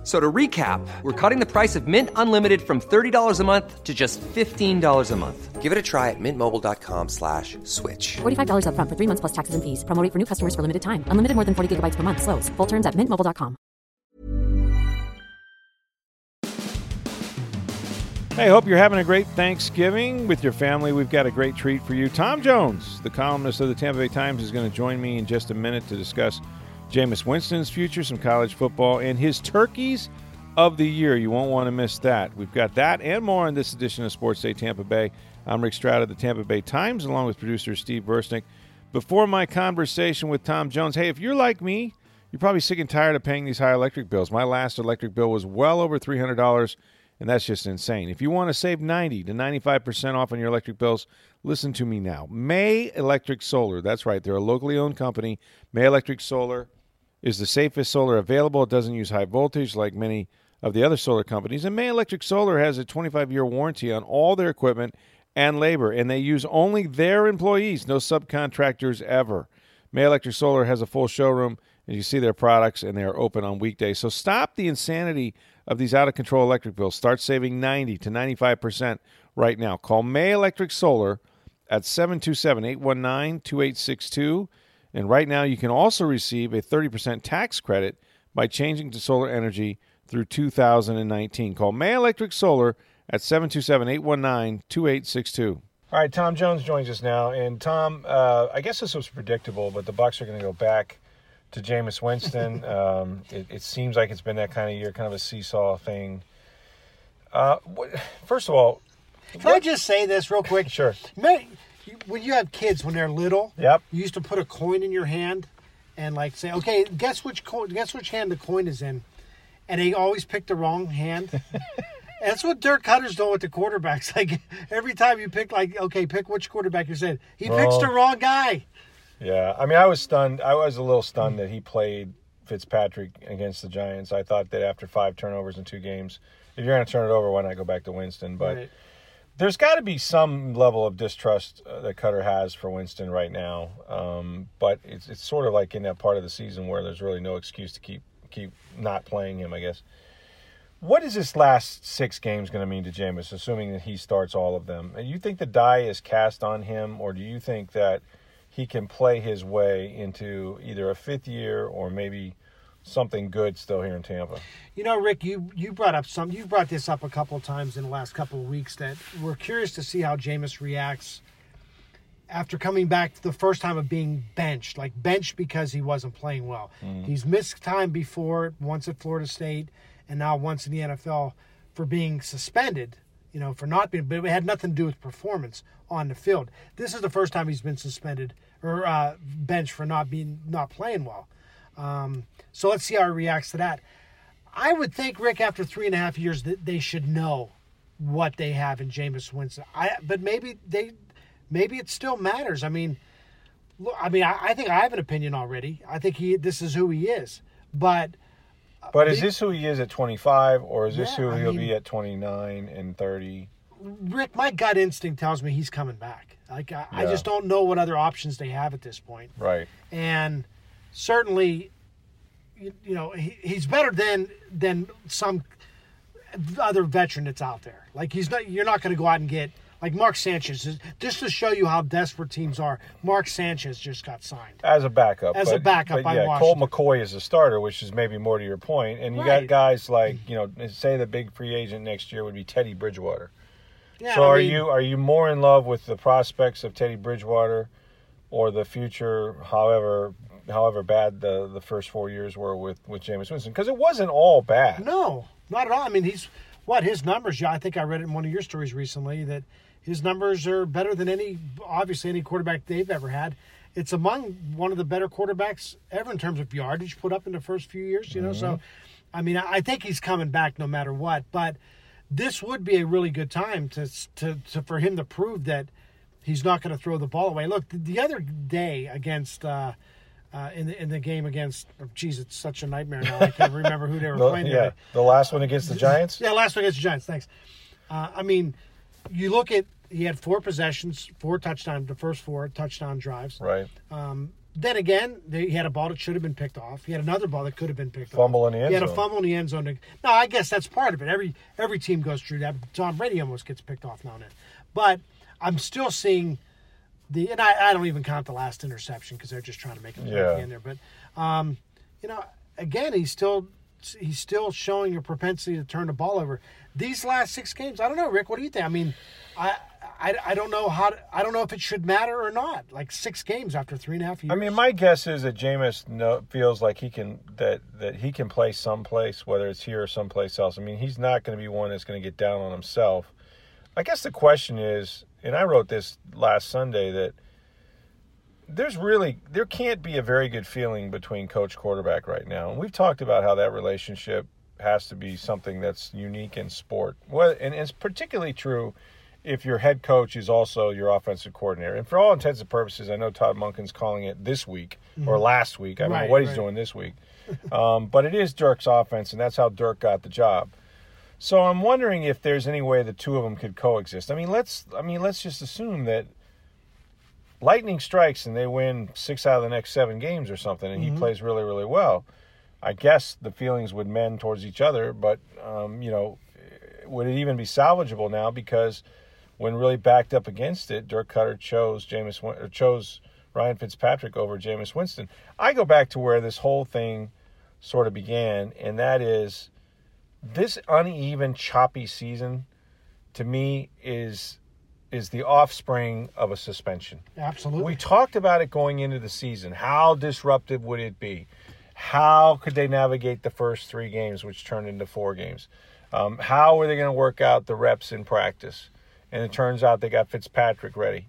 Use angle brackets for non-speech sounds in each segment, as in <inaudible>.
F- So to recap, we're cutting the price of Mint Unlimited from $30 a month to just $15 a month. Give it a try at mintmobile.com slash switch. $45 upfront for three months plus taxes and fees. Promo rate for new customers for limited time. Unlimited more than 40 gigabytes per month. Slows. Full terms at mintmobile.com. Hey, hope you're having a great Thanksgiving with your family. We've got a great treat for you. Tom Jones, the columnist of the Tampa Bay Times, is going to join me in just a minute to discuss Jameis Winston's future, some college football, and his turkeys of the year. You won't want to miss that. We've got that and more on this edition of Sports Day Tampa Bay. I'm Rick Stroud of the Tampa Bay Times, along with producer Steve Versnick. Before my conversation with Tom Jones, hey, if you're like me, you're probably sick and tired of paying these high electric bills. My last electric bill was well over $300 and that's just insane. If you want to save 90 to 95% off on your electric bills, listen to me now. May Electric Solar, that's right, they're a locally owned company. May Electric Solar is the safest solar available. It doesn't use high voltage like many of the other solar companies. And May Electric Solar has a 25 year warranty on all their equipment and labor, and they use only their employees, no subcontractors ever. May Electric Solar has a full showroom, and you see their products, and they are open on weekdays. So stop the insanity of these out of control electric bills. Start saving 90 to 95% right now. Call May Electric Solar at 727 819 2862. And right now, you can also receive a 30% tax credit by changing to solar energy through 2019. Call May Electric Solar at 727 819 2862. All right, Tom Jones joins us now. And Tom, uh, I guess this was predictable, but the Bucks are going to go back to Jameis Winston. <laughs> um, it, it, seems like it's been that kind of year, kind of a seesaw thing. Uh, what, first of all, can what, I just say this real quick? Sure. When you have kids when they're little, yep. you used to put a coin in your hand and like say, "Okay, guess which coin, guess which hand the coin is in," and they always pick the wrong hand. <laughs> That's what Dirk Koetter's doing with the quarterbacks. <laughs> Like every time you pick, like, okay, pick which quarterback you're saying. He well, picks the wrong guy. Yeah, I mean, I was stunned. I was a little stunned that he played Fitzpatrick against the Giants. I thought that after five turnovers in two games, if you're going to turn it over, why not go back to Winston? But right. There's got to be some level of distrust uh, that Koetter has for Winston right now. Um, but it's it's sort of like in that part of the season where there's really no excuse to keep keep not playing him. I guess. What is this last six games going to mean to Jameis, assuming that he starts all of them? And you think the die is cast on him, or do you think that he can play his way into either a fifth year or maybe something good still here in Tampa. You know, Rick, you you brought up some. You brought this up a couple of times in the last couple of weeks. That we're curious to see how Jameis reacts after coming back the first time of being benched, like benched because he wasn't playing well. Mm-hmm. He's missed time before, once at Florida State, and now once in the NFL for being suspended you know, for not being, but it had nothing to do with performance on the field. This is the first time he's been suspended or uh, benched for not being not playing well. Um, so let's see how he reacts to that. I would think Rick, after three and a half years, that they should know what they have in Jameis Winston. I, but maybe they, maybe it still matters. I mean, look, I mean, I, I think I have an opinion already. I think he, this is who he is, but but is this who he is at 25, or is this yeah, who he'll mean, be at 29 and 30? Rick, my gut instinct tells me he's coming back. Like I, yeah. I just don't know what other options they have at this point. Right. And certainly, you, you know, he, he's better than than some other veteran that's out there. Like he's not. You're not going to go out and get like Mark Sanchez, just to show you how desperate teams are. Mark Sanchez just got signed as a backup. As but, a backup but yeah, Washington. Colt McCoy is a starter, which is maybe more to your point. And you right. got guys like you know, say the big free agent next year would be Teddy Bridgewater. Yeah, so I are mean, you are you more in love with the prospects of Teddy Bridgewater, or the future, however however bad the the first four years were with with Jameis Winston? Because it wasn't all bad. No, not at all. I mean, he's what his numbers. Yeah, I think I read it in one of your stories recently that his numbers are better than any, obviously, any quarterback they've ever had. It's among one of the better quarterbacks ever in terms of yardage put up in the first few years, you know. Mm-hmm. So, I mean, I think he's coming back no matter what. But this would be a really good time to, to, to for him to prove that he's not going to throw the ball away. Look, the, the other day against uh, uh, in the in the game against. Oh, geez, it's such a nightmare now. I can't remember who they were <laughs> The- playing. the yeah, the last one against the Giants. <laughs> Yeah, last one against the Giants. Thanks. Uh, I mean, you look at he had four possessions, four touchdowns, the first four touchdown drives. Right. Then again, they, he had a ball that should have been picked off. He had another ball that could have been picked Fumble off. Fumble in the end He had a zone. fumble in the end zone. to- No, I guess that's part of it. Every every team goes through that. Tom Brady almost gets picked off now and then. But I'm still seeing the, and I, I don't even count the last interception because they're just trying to make it Yeah. in there. But um, you know, again, he's still he's still showing a propensity to turn the ball over. These last six games, I don't know, Rick. What do you think? I mean, I. I, I don't know how to, I don't know if it should matter or not. Like six games after three and a half years. I mean, my guess is that Jameis no, feels like he can that that he can play someplace, whether it's here or someplace else. I mean, he's not going to be one that's going to get down on himself. I guess the question is, and I wrote this last Sunday that there's really there can't be a very good feeling between coach quarterback right now, and we've talked about how that relationship has to be something that's unique in sport. Well, and it's particularly true if your head coach is also your offensive coordinator. And for all intents and purposes, I know Todd Monken's calling it this week or last week. I don't Right, know what he's right. doing this week. <laughs> um, but it is Dirk's offense, and that's how Dirk got the job. So I'm wondering if there's any way the two of them could coexist. I mean, let's I mean, let's just assume that lightning strikes and they win six out of the next seven games or something, and he plays really, really well. I guess the feelings would mend towards each other, but um, you know, would it even be salvageable now? Because when really backed up against it, Dirk Koetter chose Jameis or chose Ryan Fitzpatrick over Jameis Winston. I go back to where this whole thing sort of began, and that is this uneven, choppy season. To me, is is the offspring of a suspension. Absolutely. We talked about it going into the season. How disruptive would it be? How could they navigate the first three games, which turned into four games? Um, how were they going to work out the reps in practice? And it turns out they got Fitzpatrick ready.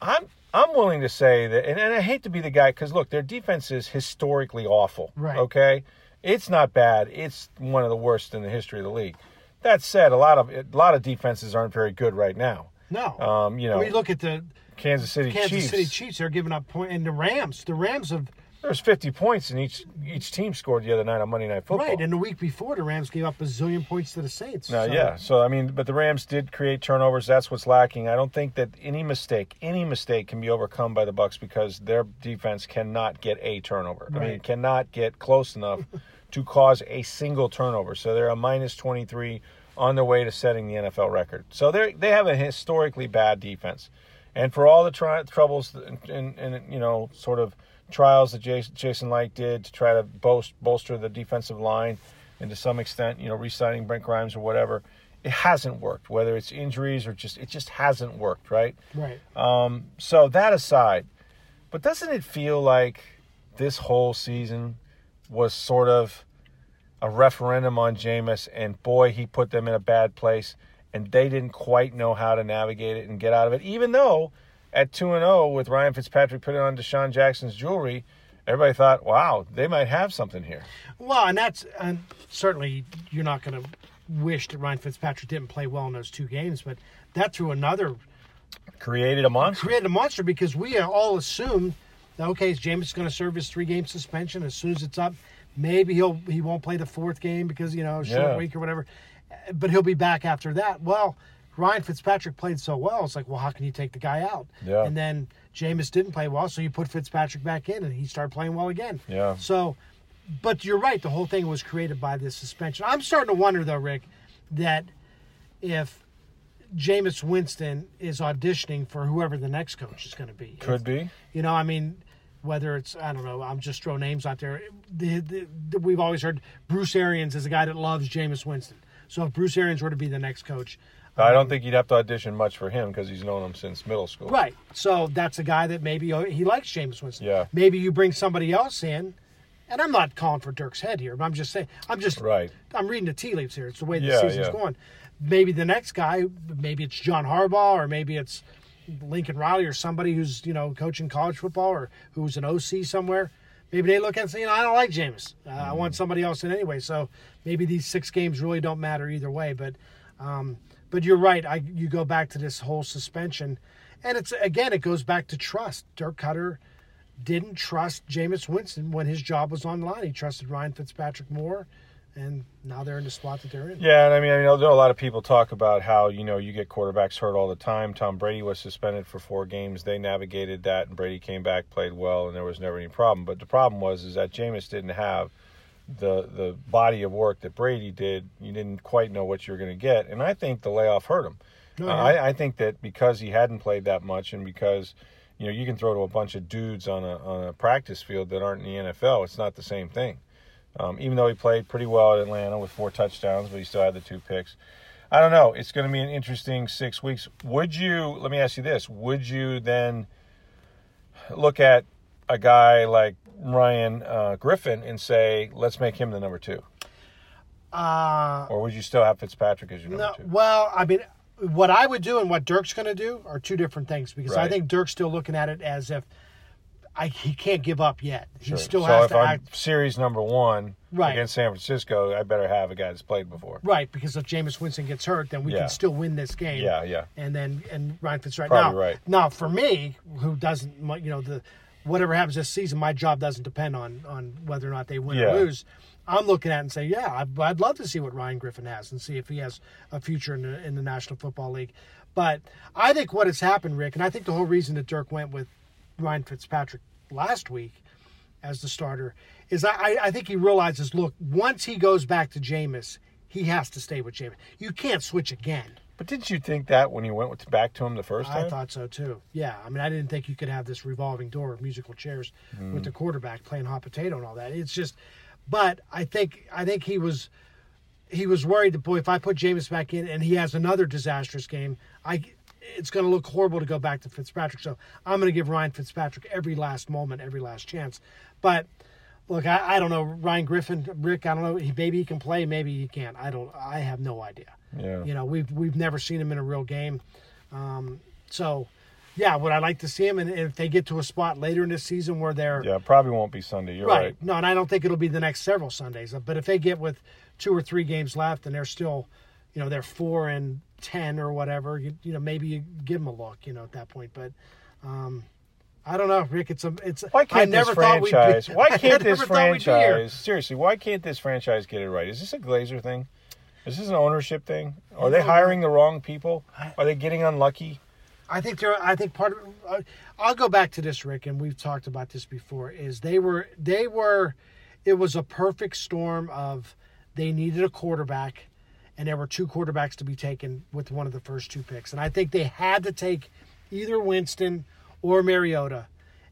I'm I'm willing to say that, and, and I hate to be the guy because look, their defense is historically awful. Right. Okay, it's not bad. It's one of the worst in the history of the league. That said, a lot of a lot of defenses aren't very good right now. no. Um, you know, mean, look at the Kansas City Kansas Chiefs. City Chiefs. They're giving up point, and the Rams. The Rams have There was 50 points in each each team scored the other night on Monday Night Football. right, and the week before, the Rams gave up a zillion points to the Saints. Now, So- yeah. So I mean, but the Rams did create turnovers. That's what's lacking. I don't think that any mistake, any mistake, can be overcome by the Bucks because their defense cannot get a turnover. I mean, it cannot get close enough <laughs> to cause a single turnover. So they're a minus 23 on their way to setting the NFL record. So they they have a historically bad defense, and for all the tri- troubles and, and, and you know sort of trials that Jason, Licht did to try to boast, bolster the defensive line, and to some extent, you know, re-signing Brent Grimes or whatever, it hasn't worked. Whether it's injuries or just it just hasn't worked, right? right. Um, so that aside, but doesn't it feel like this whole season was sort of a referendum on Jameis, and boy, he put them in a bad place, and they didn't quite know how to navigate it and get out of it. Even though at two and zero with Ryan Fitzpatrick putting on DeSean Jackson's jewelry, everybody thought, "Wow, they might have something here." Well, and that's and certainly you're not going to wish that Ryan Fitzpatrick didn't play well in those two games, but that threw another Created a monster. created a monster because we all assumed that okay, James is going to serve his three game suspension as soon as it's up. Maybe he'll he won't play the fourth game because you know short Yeah. week or whatever, but he'll be back after that. Well, Ryan Fitzpatrick played so well. It's like, well, how can you take the guy out? Yeah. And then Jameis didn't play well, so you put Fitzpatrick back in, and he started playing well again. Yeah. So, but you're right. The whole thing was created by this suspension. I'm starting to wonder though, Rick, that if Jameis Winston is auditioning for whoever the next coach is going to be. Could be. You know, I mean, whether it's I don't know, I'm just throwing names out there. The, the, the, we've always heard Bruce Arians is a guy that loves Jameis Winston. So if Bruce Arians were to be the next coach, I don't think you'd have to audition much for him because he's known him since middle school. right? So that's a guy that maybe oh, he likes Jameis Winston. Yeah. Maybe you bring somebody else in, and I'm not calling for Dirk's head here, but I'm just saying I'm just Right. I'm reading the tea leaves here. It's the way the Yeah, season's yeah. going. Maybe the next guy, maybe it's John Harbaugh, or maybe it's Lincoln Riley, or somebody who's you know coaching college football, or who's an OC somewhere. Maybe they look and say, you know, I don't like James. Uh, I Mm-hmm. want somebody else in anyway. So maybe these six games really don't matter either way. But um, but you're right. I you go back to this whole suspension, and it's again it goes back to trust. Dirk Koetter didn't trust Jameis Winston when his job was on the line. He trusted Ryan Fitzpatrick more, and now they're in the spot that they're in. Yeah, and I mean, I know, a lot of people talk about how you know you get quarterbacks hurt all the time. Tom Brady was suspended for four games. They navigated that, and Brady came back, played well, and there was never any problem. But the problem was is that Jameis didn't have the the body of work that Brady did. You didn't quite know what you were going to get, and I think the layoff hurt him. No, Uh. I, I think that because he hadn't played that much, and because you know you can throw to a bunch of dudes on a on a practice field that aren't in the NFL, it's not the same thing. Um, even though he played pretty well at Atlanta with four touchdowns, but he still had the two picks. I don't know. It's going to be an interesting six weeks. Would you? Let me ask you this: Would you then look at a guy like Ryan uh, Griffin and say, "Let's make him the number two? Uh, or would you still have Fitzpatrick as your number no, two? well, I mean, what I would do and what Dirk's going to do are two different things because I think Dirk's still looking at it as if I, he can't give up yet. He Sure. still so has if to I'm act series number one Right. against San Francisco, I better have a guy that's played before. right because if Jameis Winston gets hurt, then we Yeah. can still win this game. Yeah, yeah. And then and Ryan Fitzpatrick. Probably now, right. now for me, who doesn't, you know, the whatever happens this season, my job doesn't depend on on whether or not they win Yeah. or lose. I'm looking at it and say, yeah, I'd, I'd love to see what Ryan Griffin has and see if he has a future in the in the National Football League. But I think what has happened, Rick, and I think the whole reason that Dirk went with Ryan Fitzpatrick last week as the starter is I, I- I think he realizes, look, once he goes back to Jameis, he has to stay with Jameis. You can't switch again. But didn't you think that when you went back to him the first time? I thought so too. Yeah, I mean, I didn't think you could have this revolving door of musical chairs with hmm. the quarterback playing hot potato and all that. It's just, but I think I think he was he was worried that boy, if I put Jameis back in and he has another disastrous game, I it's going to look horrible to go back to Fitzpatrick. So I'm going to give Ryan Fitzpatrick every last moment, every last chance. But look, I, I don't know Ryan Griffin, Rick. I don't know. He, maybe he can play, maybe he can't. I don't. I have no idea. Yeah. You know, we've we've never seen him in a real game. Um, so, yeah, would I like to see him? And if they get to a spot later in the season where they're Yeah, it probably won't be Sunday. You're right. No, and I don't think it'll be the next several Sundays. But if they get with two or three games left and they're still, you know, they're four and ten or whatever, you, you know, maybe you give them a look, you know, at that point. But um, I don't know, Rick. It's a, it's. Why can't never this we'd be- franchise? why <laughs> can't this thought we'd be here. franchise? Seriously, why can't this franchise get it right? Is this a Glazer thing? Is this an ownership thing? Are they hiring the wrong people? Are they getting unlucky? I think they're. I think part of. I'll go back to this, Rick, and we've talked about this before. Is they were they were, it was a perfect storm of they needed a quarterback, and there were two quarterbacks to be taken with one of the first two picks, and I think they had to take either Winston or Mariota,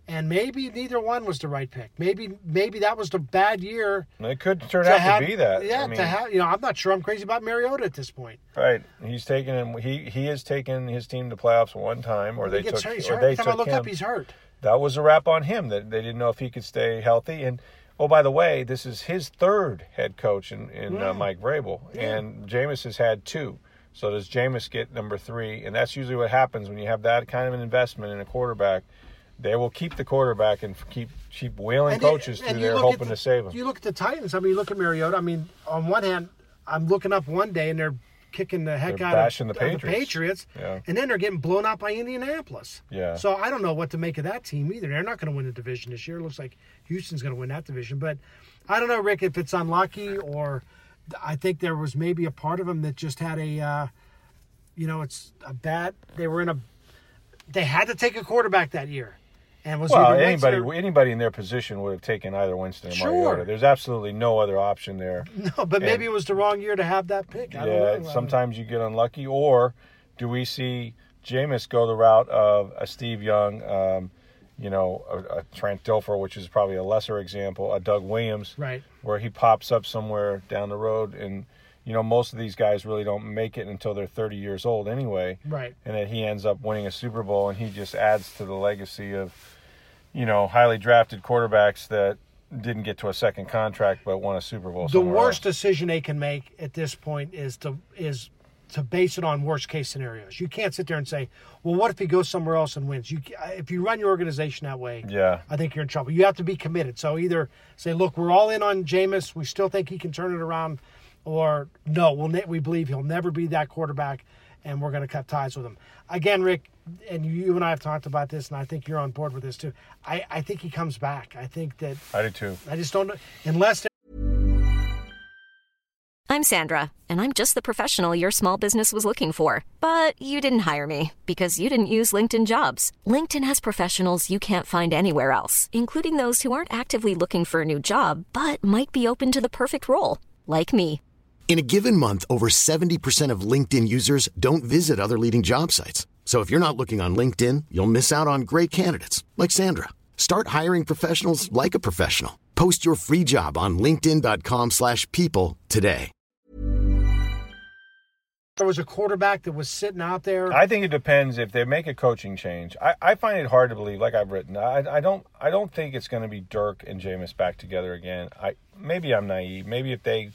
and maybe neither one was the right pick. Maybe maybe that was the bad year. It could turn To out have, to be that. yeah. I mean, to have, you know, I'm not sure. I'm crazy about Mariota at this point. right. He's taken him. He he has taken his team to playoffs one time, or they took, hurt. Or they Every time I look him. up, he's hurt. that was a wrap on him that they didn't know if he could stay healthy. And oh, by the way, this is his third head coach in, in uh, Mike Vrabel, and Jameis has had two. So does Jameis get number three? And that's usually what happens when you have that kind of an investment in a quarterback. They will keep the quarterback and keep keep wheeling And coaches and through there, hoping the- to save him. You look at the Titans. I mean, you look at Mariota. I mean, on one hand, I'm looking up one day and they're kicking the heck They're out bashing of, the of Patriots. Yeah. and then they're getting blown out by Indianapolis. Yeah. So I don't know what to make of that team either. They're not going to win the division this year. It looks like Houston's going to win that division, but I don't know, Rick, if it's unlucky or I think there was maybe a part of them that just had a, uh, you know, it's a bad. They were in a. They had to take a quarterback that year, and was Well, anybody or- anybody in their position would have taken either Winston or Sure. Mariota. There's absolutely no other option there. <laughs> No, but maybe it was the wrong year to have that pick. I yeah, don't know. sometimes you get unlucky. Or do we see Jameis go the route of a Steve Young, um, you know, a, a Trent Dilfer, which is probably a lesser example, a Doug Williams, Right. where he pops up somewhere down the road, and you know most of these guys really don't make it until they're 30 years old anyway, Right. and that he ends up winning a Super Bowl, and he just adds to the legacy of, you know, highly drafted quarterbacks that didn't get to a second contract but won a Super Bowl. the worst else. decision they can make at this point is to is to base it on worst case scenarios. You can't sit there and say, "Well, what if he goes somewhere else and wins?" You uh, if you run your organization that way, Yeah. I think you're in trouble. You have to be committed. So either say, "Look, we're all in on Jameis. We still think he can turn it around," or "No, we'll ne- we believe he'll never be that quarterback, and we're going to cut ties with him." Again, Rick, and you and I have talked about this, and I think you're on board with this too. I, I think he comes back. I think that I do too. I just don't know unless I'm Sandra, and I'm just the professional your small business was looking for. But you didn't hire me because you didn't use LinkedIn jobs. LinkedIn has professionals you can't find anywhere else, including those who aren't actively looking for a new job but might be open to the perfect role, like me. In a given month, over 70% of LinkedIn users don't visit other leading job sites. So if you're not looking on LinkedIn, you'll miss out on great candidates like Sandra. Start hiring professionals like a professional. Post your free job on linkedin.com/people slash people today. there was a quarterback that was sitting out there. I think it depends if they make a coaching change. I, I find it hard to believe, like I've written. I, I don't I don't think it's going to be Dirk and Jameis back together again. I maybe I'm naive. Maybe if they,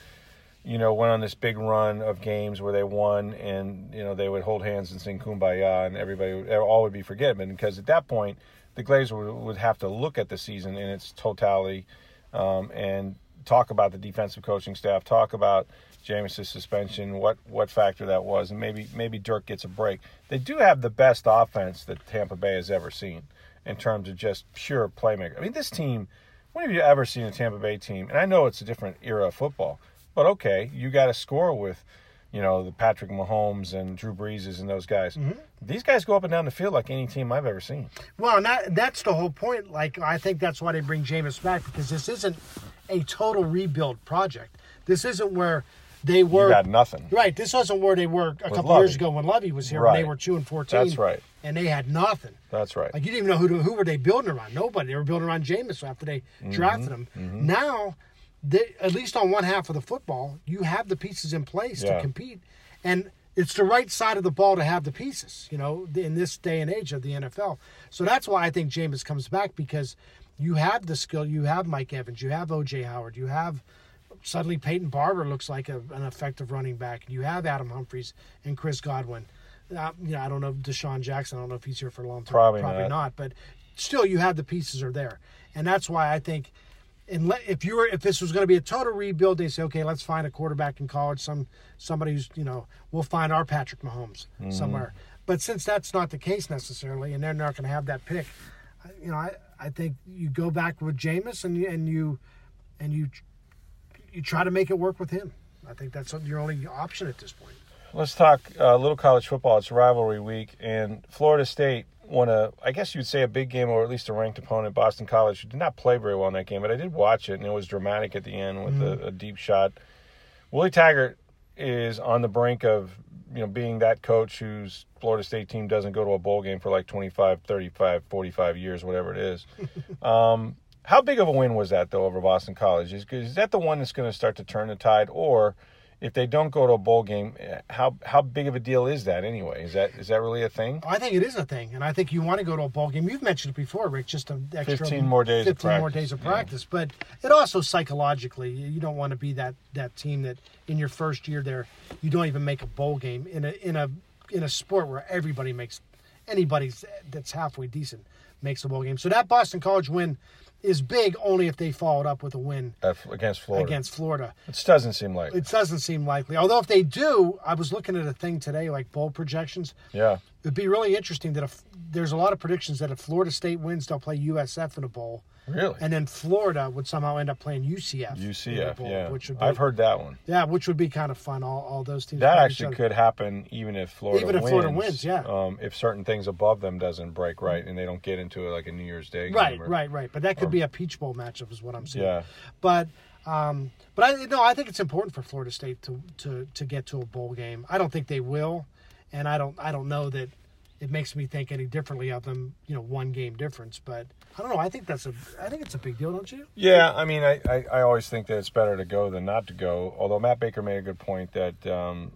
you know, went on this big run of games where they won and you know they would hold hands and sing "Kumbaya" and everybody all would be forgiven because at that point the Glazers would, would have to look at the season in its totality um, and talk about the defensive coaching staff, talk about Jameis' suspension, what what factor that was, and maybe maybe Dirk gets a break. They do have the best offense that Tampa Bay has ever seen in terms of just pure playmaker. I mean, this team. When have you ever seen a Tampa Bay team? And I know it's a different era of football, but okay, you got to score with, you know, the Patrick Mahomes and Drew Breeses and those guys. These guys go up and down the field like any team I've ever seen. Well, and that, that's the whole point. Like, I think that's why they bring Jameis back because this isn't a total rebuild project. This isn't where they were. got nothing. Right. This wasn't where they were a couple Lovie. years ago when Lovie was here. When they were two and fourteen. That's right. And they had nothing. That's right. Like you didn't even know who to, who were they building around. Nobody. They were building around Jameis after they Mm-hmm. drafted him. Now, they, at least on one half of the football, you have the pieces in place Yeah. to compete, and it's the right side of the ball to have the pieces. You know, in this day and age of the NFL. So that's why I think Jameis comes back because you have the skill. You have Mike Evans. You have OJ Howard. You have suddenly Peyton Barber looks like a, an effective running back. You have Adam Humphries and Chris Godwin. Uh, you know, I don't know DeSean Jackson. I don't know if he's here for a long time. Probably Probably not. not. But still, you have the pieces are there, and that's why I think. And if you were, if this was going to be a total rebuild, they say, okay, let's find a quarterback in college, some somebody who's, you know, we'll find our Patrick Mahomes Mm-hmm. somewhere. But since that's not the case necessarily, and they're not going to have that pick, you know, I, I think you go back with Jameis and you and you and you you try to make it work with him. I think that's your only option at this point. Let's talk uh, little college football. It's rivalry week, and Florida State won a, I guess you'd say a big game, or at least a ranked opponent, Boston College, who did not play very well in that game, but I did watch it, and it was dramatic at the end with a, a deep shot. Willie Taggart is on the brink of, you know, being that coach whose Florida State team doesn't go to a bowl game for like 25, 35, 45 years, whatever it is. <laughs> um, how big of a win was that, though, over Boston College? Is, is that the one that's going to start to turn the tide, or if they don't go to a bowl game, eh, how how big of a deal is that anyway? Is that is that really a thing? I think it is a thing, and I think you want to go to a bowl game. You've mentioned it before, Rick. Just an extra 15 more days of 15 more practice, days of yeah. practice. But it also psychologically, you don't want to be that that team that in your first year there, you don't even make a bowl game in a in a in a sport where everybody makes anybody that's halfway decent makes a bowl game. So that Boston College win is big only if they followed up with a win At, against Florida, against Florida. it doesn't seem likely. It doesn't seem likely. Although if they do, I was looking at a thing today, like bowl projections. Yeah, It'd be really interesting that if there's a lot of predictions that if Florida State wins, they'll play USF in a bowl, really. and then Florida would somehow end up playing UCF. UCF, bowl, yeah. which would be, I've heard that one. yeah, which would be kind of fun. All, all those teams. That actually could happen even if Florida Even if wins. Florida wins, yeah. Um, if certain things above them doesn't break right and they don't get into it like a New Year's Day game. Right, or- right, right. But that could be a Peach Bowl matchup, is what I'm saying. Yeah. But, um, but I no, I think it's important for Florida State to to to get to a bowl game. I don't think they will, and I don't I don't know that it makes me think any differently of them. You know, one game difference. But I don't know. I think that's a I think it's a big deal, don't you? Yeah, I mean, I, I, I always think that it's better to go than not to go. Although Matt Baker made a good point that um,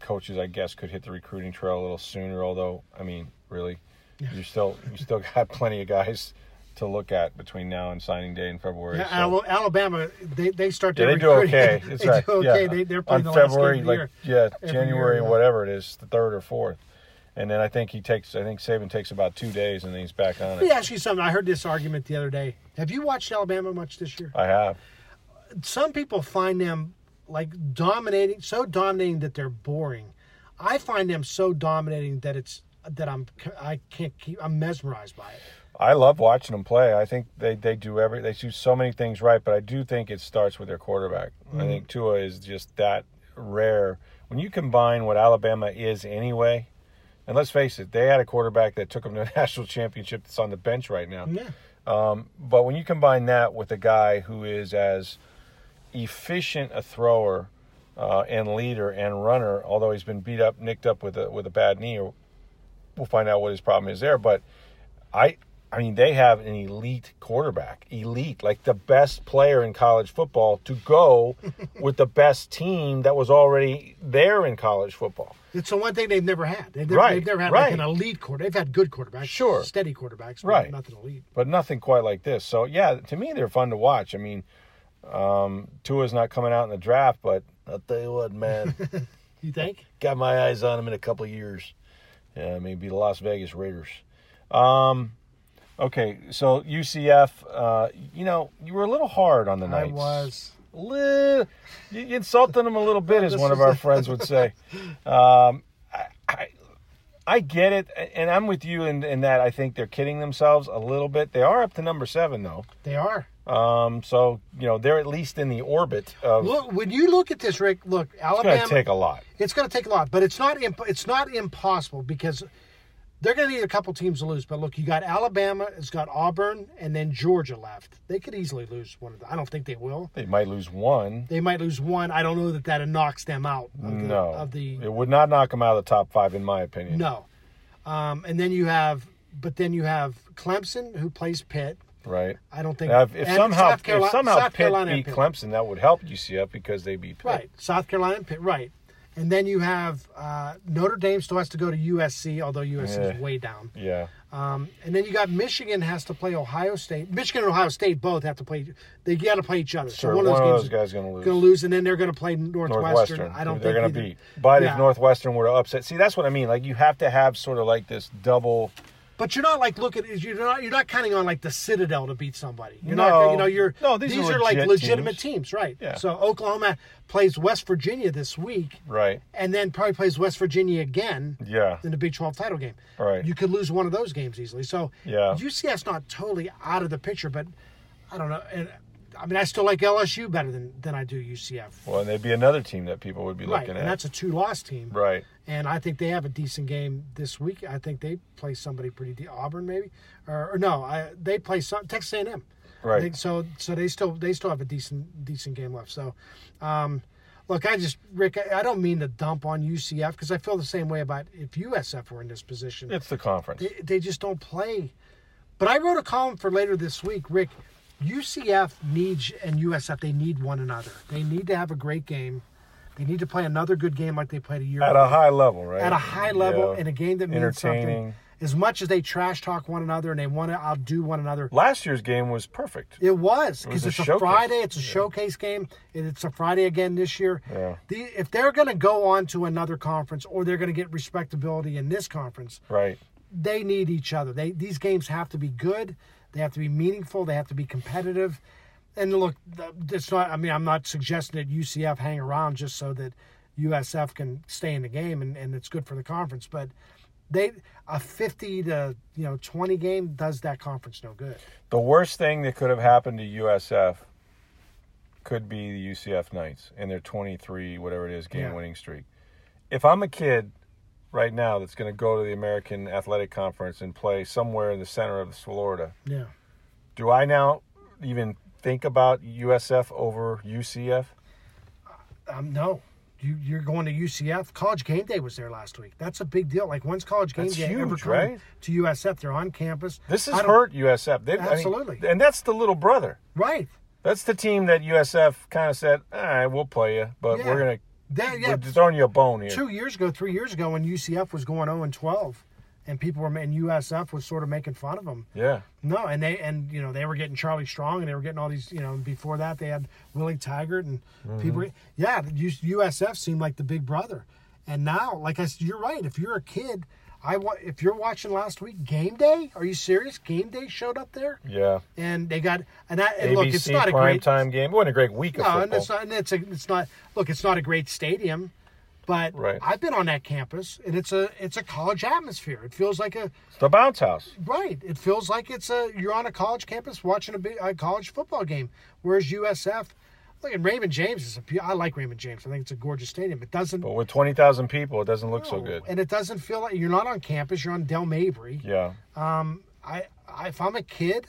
coaches, I guess, could hit the recruiting trail a little sooner. Although, I mean, really, you still you still <laughs> got plenty of guys to look at between now and signing day in February. Yeah, so- Alabama, they, they start Yeah, they do okay. <laughs> That's they right. do okay. Yeah. They, they're playing on the February, last game of like the year. yeah, every January, year, yeah. whatever it is, the third or fourth. And then I think he takes. I think Saban takes about two days, and then he's back on it. Let me ask you something. I heard this argument the other day. Have you watched Alabama much this year? I have. some people find them like dominating, so dominating that they're boring. I find them so dominating that it's that I'm I can't keep. I'm mesmerized by it. I love watching them play. I think they, they do every they do so many things right, but I do think it starts with their quarterback. I think Tua is just that rare. When you combine what Alabama is anyway, and let's face it, they had a quarterback that took them to a <laughs> national championship that's on the bench right now. Yeah. Um, but when you combine that with a guy who is as efficient a thrower uh, and leader and runner, although he's been beat up, nicked up with a with a bad knee, we'll find out what his problem is there. But I, I mean, they have an elite quarterback, elite, like the best player in college football to go <laughs> with the best team that was already there in college football. It's the one thing they've never had. They've never, Right, they've never had right. like an elite quarter. They've had good quarterbacks, Sure. steady quarterbacks, but Right. nothing elite. but nothing quite like this. So yeah, to me they're fun to watch. I mean, um, Tua's not coming out in the draft, but I'll tell you what, man, <laughs> You think? got my eyes on him in a couple of years. Yeah, maybe the Las Vegas Raiders. Um, okay, so UCF, uh, you know, you were a little hard on the I was. Li- you you insulted them a little bit, <laughs> as one of our friends would say. <laughs> Um, I, I, I get it, and I'm with you in, in that I think they're kidding themselves a little bit. They are up to number seven, though. They are. Um, so you know they're at least in the orbit of. Look, when you look at this, Rick. Look, Alabama. it's going to take a lot. It's going to take a lot, but it's not. Imp- it's not impossible because they're going to need a couple teams to lose. But look, you got Alabama, it's got Auburn, and then Georgia left. They could easily lose one of them. I don't think they will. They might lose one. They might lose one. I don't know that that knocks them out. Of the, no, Of the it would not knock them out of the top five, in my opinion. no, um, and then you have, but then you have Clemson who plays Pitt. Right. I don't think. Now, if, if somehow Carolina, if somehow South Pitt Carolina beat Pitt. Clemson, that would help UCF because they beat Pitt. Right, South Carolina and Pitt. Right, and then you have uh, Notre Dame still has to go to USC, although USC Yeah. is way down. Yeah. Um, and then you got Michigan has to play Ohio State. Michigan and Ohio State both have to play. They got to play each other. Sure, so one of those, of games those guys gonna lose. Going to lose, and then they're going to play Northwestern. Northwestern. I don't they're think going to beat. But Yeah. if Northwestern were to upset, see, that's what I mean. Like you have to have sort of like this double. But you're not like looking. You're not. You're not counting on like the Citadel to beat somebody. You're No. not. You know. You're. No, these are like legit legitimate teams. teams, right? Yeah. So Oklahoma plays West Virginia this week, Right. and then probably plays West Virginia again. Yeah. in the Big 12 title game. Right. You could lose one of those games easily. So Yeah. UCF's not totally out of the picture, but I don't know. And I mean, I still like LSU better than, than I do UCF. Well, and they'd be another team that people would be right. looking at. And that's a two loss team. right. And I think they have a decent game this week. I think they play somebody pretty de- Auburn maybe, or, or no, I, they play some Texas A&M. Right. think so so they still they still have a decent decent game left. So, um, look, I just Rick, I, I don't mean to dump on UCF because I feel the same way about if USF were in this position. It's the conference. they, they just don't play. But I wrote a column for later this week, Rick. UCF needs and USF they need one another. They need to have a great game. They need to play another good game like they played a year At ago a high level, right? at a high level Yeah. in a game that means something. As much as they trash talk one another and they want to outdo one another, Last year's game was perfect. it was because a it's a. Friday. It's a showcase game. and It's a Friday again this year. Yeah. The, if they're going to go on to another conference or they're going to get respectability in this conference, Right. they need each other. They these games have to be good. They have to be meaningful. They have to be competitive. And look, it's not. I mean, I'm not suggesting that UCF hang around just so that USF can stay in the game and, and it's good for the conference. But they a 50 to you know 20 game does that conference no good. The worst thing that could have happened to USF could be the UCF Knights and their 23, whatever it is, game Yeah. winning streak. If I'm a kid right now that's going to go to the American Athletic Conference and play somewhere in the center of Florida, Yeah. do I now even think about USF over UCF? Um, no. You, you're going to UCF. College Game Day was there last week. That's a big deal. Like when's College Game That's Day ever huge, come right? to USF? They're on campus. This has hurt USF. They've- I mean, Absolutely. and that's the little brother. Right. That's the team that USF kind of said, all right, we'll play you, but Yeah. we're going to, That- yeah. we're throwing you a bone here. two years ago, three years ago, when UCF was going 0 and 12, and people were and USF was sort of making fun of them. Yeah. No, and they and you know they were getting Charlie Strong, and they were getting all these. You know, before that they had Willie Taggart, and people. Mm-hmm. Yeah, USF seemed like the big brother, and now, like I said, you're right. If you're a kid, I wa- if you're watching last week, Game Day. Are you serious? Game Day showed up there, Yeah. and they got and that. And ABC look, it's not a prime great time game. It wasn't a great week of no, football. and it's not. And it's a, it's not. Look, it's not a great stadium, But Right. I've been on that campus, and it's a it's a college atmosphere. It feels like a It's the bounce house. right. It feels like it's a you're on a college campus watching a, big, a college football game. Whereas USF, look, and Raymond James is a I like Raymond James. I think it's a gorgeous stadium. It doesn't But with 20,000 people, it doesn't look so good. and it doesn't feel like you're not on campus. You're on Dale Mabry. Yeah. Um, I, I if I'm a kid,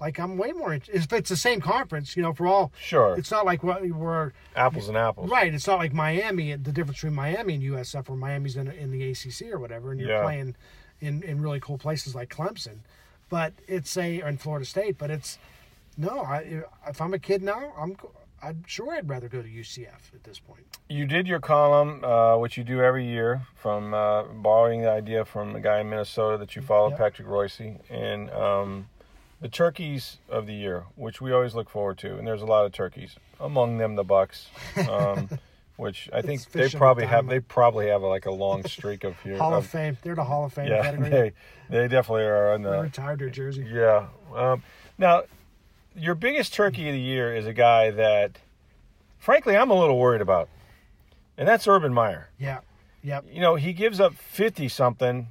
like I'm way more. If it's the same conference, you know, for all Sure. it's not like what we're Apples and apples. right. It's not like Miami. The difference between Miami and USF, where Miami's in, in the ACC or whatever, and you're Yeah. playing in in really cool places like Clemson, but it's a or in Florida State. But it's no. I if I'm a kid now, I'm I'm sure I'd rather go to UCF at this point. You did your column, uh, which you do every year, from uh, borrowing the idea from a guy in Minnesota that you follow, Yep. Patrick Reusse, and um, the turkeys of the year, which we always look forward to. And there's a lot of turkeys, among them the Bucks, um, <laughs> which I think they probably have. They probably have like a long streak of here. Hall of of- Fame. They're the Hall of Fame Yeah, <laughs> category. they they definitely are on the retired their jersey. Yeah. Um, now, your biggest turkey of the year is a guy that, frankly, I'm a little worried about, and that's Urban Meyer. Yeah. Yep. You know, he gives up 50 something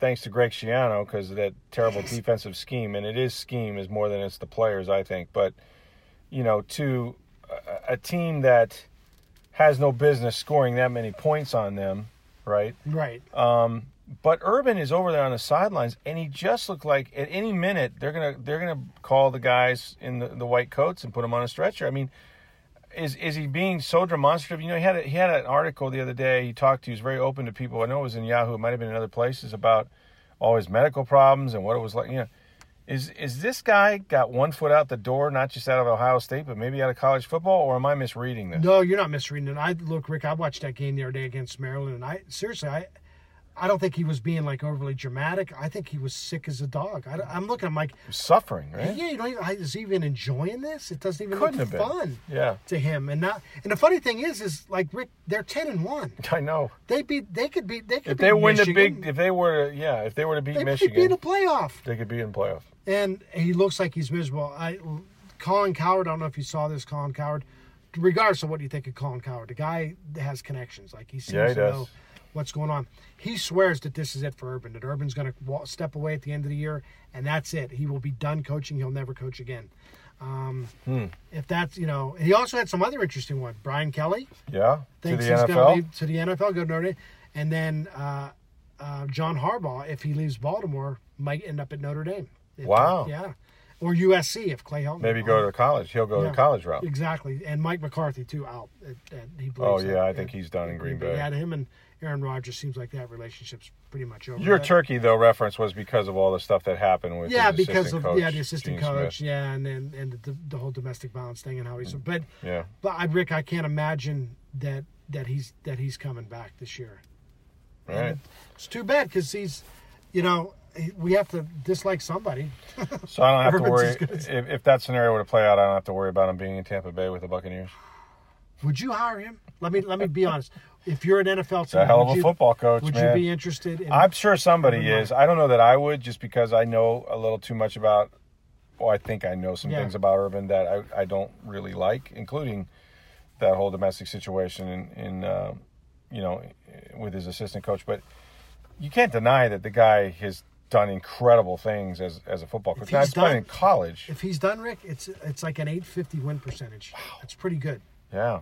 thanks to Greg Schiano because of that terrible defensive scheme, and it is scheme is more than it's the players, I think. But, you know, to a, a team that has no business scoring that many points on them, right? Right. Um, but Urban is over there on the sidelines, and he just looked like at any minute they're gonna they're gonna call the guys in the, the white coats and put them on a stretcher. I mean, is is he being so demonstrative? You know, he had a, he had an article the other day. He talked to. He was very open to people. I know it was in Yahoo. It might have been in other places about all his medical problems and what it was like. You know, is is this guy got one foot out the door, not just out of Ohio State, but maybe out of college football, or am I misreading this? No, you're not misreading it. I look, Rick. I watched that game the other day against Maryland, and I seriously, I, I don't think he was being like overly dramatic. I think he was sick as a dog. I, am looking. I'm like, Suffering, right? yeah, you don't even. Is he even enjoying this? It doesn't even Couldn't look fun. Yeah. To him, and not. And the funny thing is, is like Rick, they're ten and one. <laughs> I know. They beat. They could beat. They could. If beat they win the big, if they were yeah, if they were to beat they Michigan, could beat a playoff. they could be in playoff. and he looks like he's miserable. I, Colin Cowherd, I don't know if you saw this, Colin Cowherd. Regardless of what you think of Colin Cowherd, the guy has connections. Like he seems Yeah, he to does. know what's going on. He swears that this is it for Urban. That Urban's going to step away at the end of the year, and that's it. He will be done coaching. He'll never coach again. Um, Hmm. If that's you know, he also had some other interesting one. Brian Kelly Yeah, to the thinks he's going to to the NFL, go to Notre Dame, and then uh, uh, John Harbaugh, if he leaves Baltimore, might end up at Notre Dame. If- Wow. yeah, or USC if Clay Helton. Maybe go to college. He'll go Yeah. the college route. Exactly, and Mike McCarthy too out. At, at, he Oh yeah, that- I think he's done in Green Bay. Yeah, him and Aaron Rodgers seems like that relationship's pretty much over. Your turkey though reference was because of all the stuff that happened with Yeah, because of coach, yeah the assistant Gene coach, Smith. yeah, and then and the, the whole domestic violence thing and how he's mm. but Yeah, but I, Rick, I can't imagine that that he's that he's coming back this year. right. It's too bad because he's, you know, we have to dislike somebody. So I don't have to <laughs> worry as good as- if, if that scenario were to play out. I don't have to worry about him being in Tampa Bay with the Buccaneers. Would you hire him? Let me let me be honest. If you're an NFL team, a hell of a you- football coach, Would man. you be interested? in I'm sure somebody is. I don't know that I would, just because I know a little too much about. Well, I think I know some Yeah. things about Urban that I, I don't really like, including that whole domestic situation in, in uh, you know, with his assistant coach. But you can't deny that the guy has done incredible things as, as a football coach. If Now, he's done- in college. If he's done, Rick, it's it's like an 850 win percentage. Wow. That's pretty good. Yeah.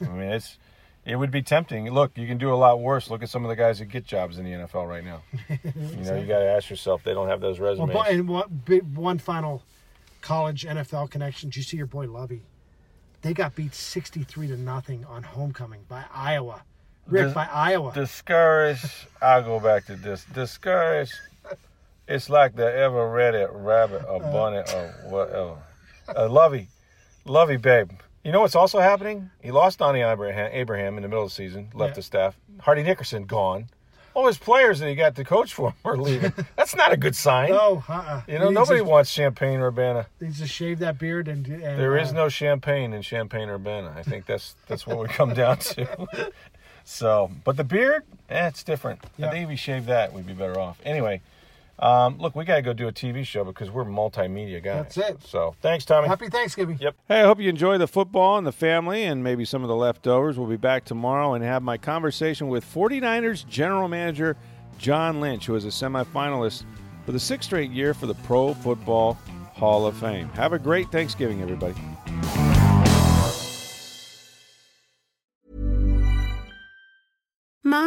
I mean, it's it would be tempting. Look, you can do a lot worse. Look at some of the guys that get jobs in the NFL right now. <laughs> You know, you got to ask yourself, they don't have those Well, resumes. but, and what, one final college NFL connection. Did you see your boy Lovie? They got beat 63 to nothing on homecoming by Iowa. Rick, Dis- by Iowa. Discouraged. I'll go back to this. Discouraged. It's like the ever ready rabbit or bunny or whatever. Uh, Lovie, Lovie, babe. You know what's also happening? He lost Donnie Abraham, Abraham in the middle of the season, left Yeah. the staff. Hardy Nickerson gone. All his players that he got to coach for him are leaving. <laughs> That's not a good sign. no, uh-uh. You know, nobody to, wants Champaign Urbana. needs to shave that beard and. and There is uh, no champagne in Champaign Urbana. I think that's that's what we come down to. <laughs> so, but the beard, eh, it's different. Yeah. I think if we shave that, we'd be better off. Anyway, Um, look, we got to go do a TV show because we're multimedia guys. That's it. So thanks, Tommy. Happy Thanksgiving. Yep. Hey, I hope you enjoy the football and the family and maybe some of the leftovers. We'll be back tomorrow and have my conversation with 49ers general manager John Lynch, who is a semifinalist for the sixth straight year for the Pro Football Hall of Fame. Have a great Thanksgiving, everybody.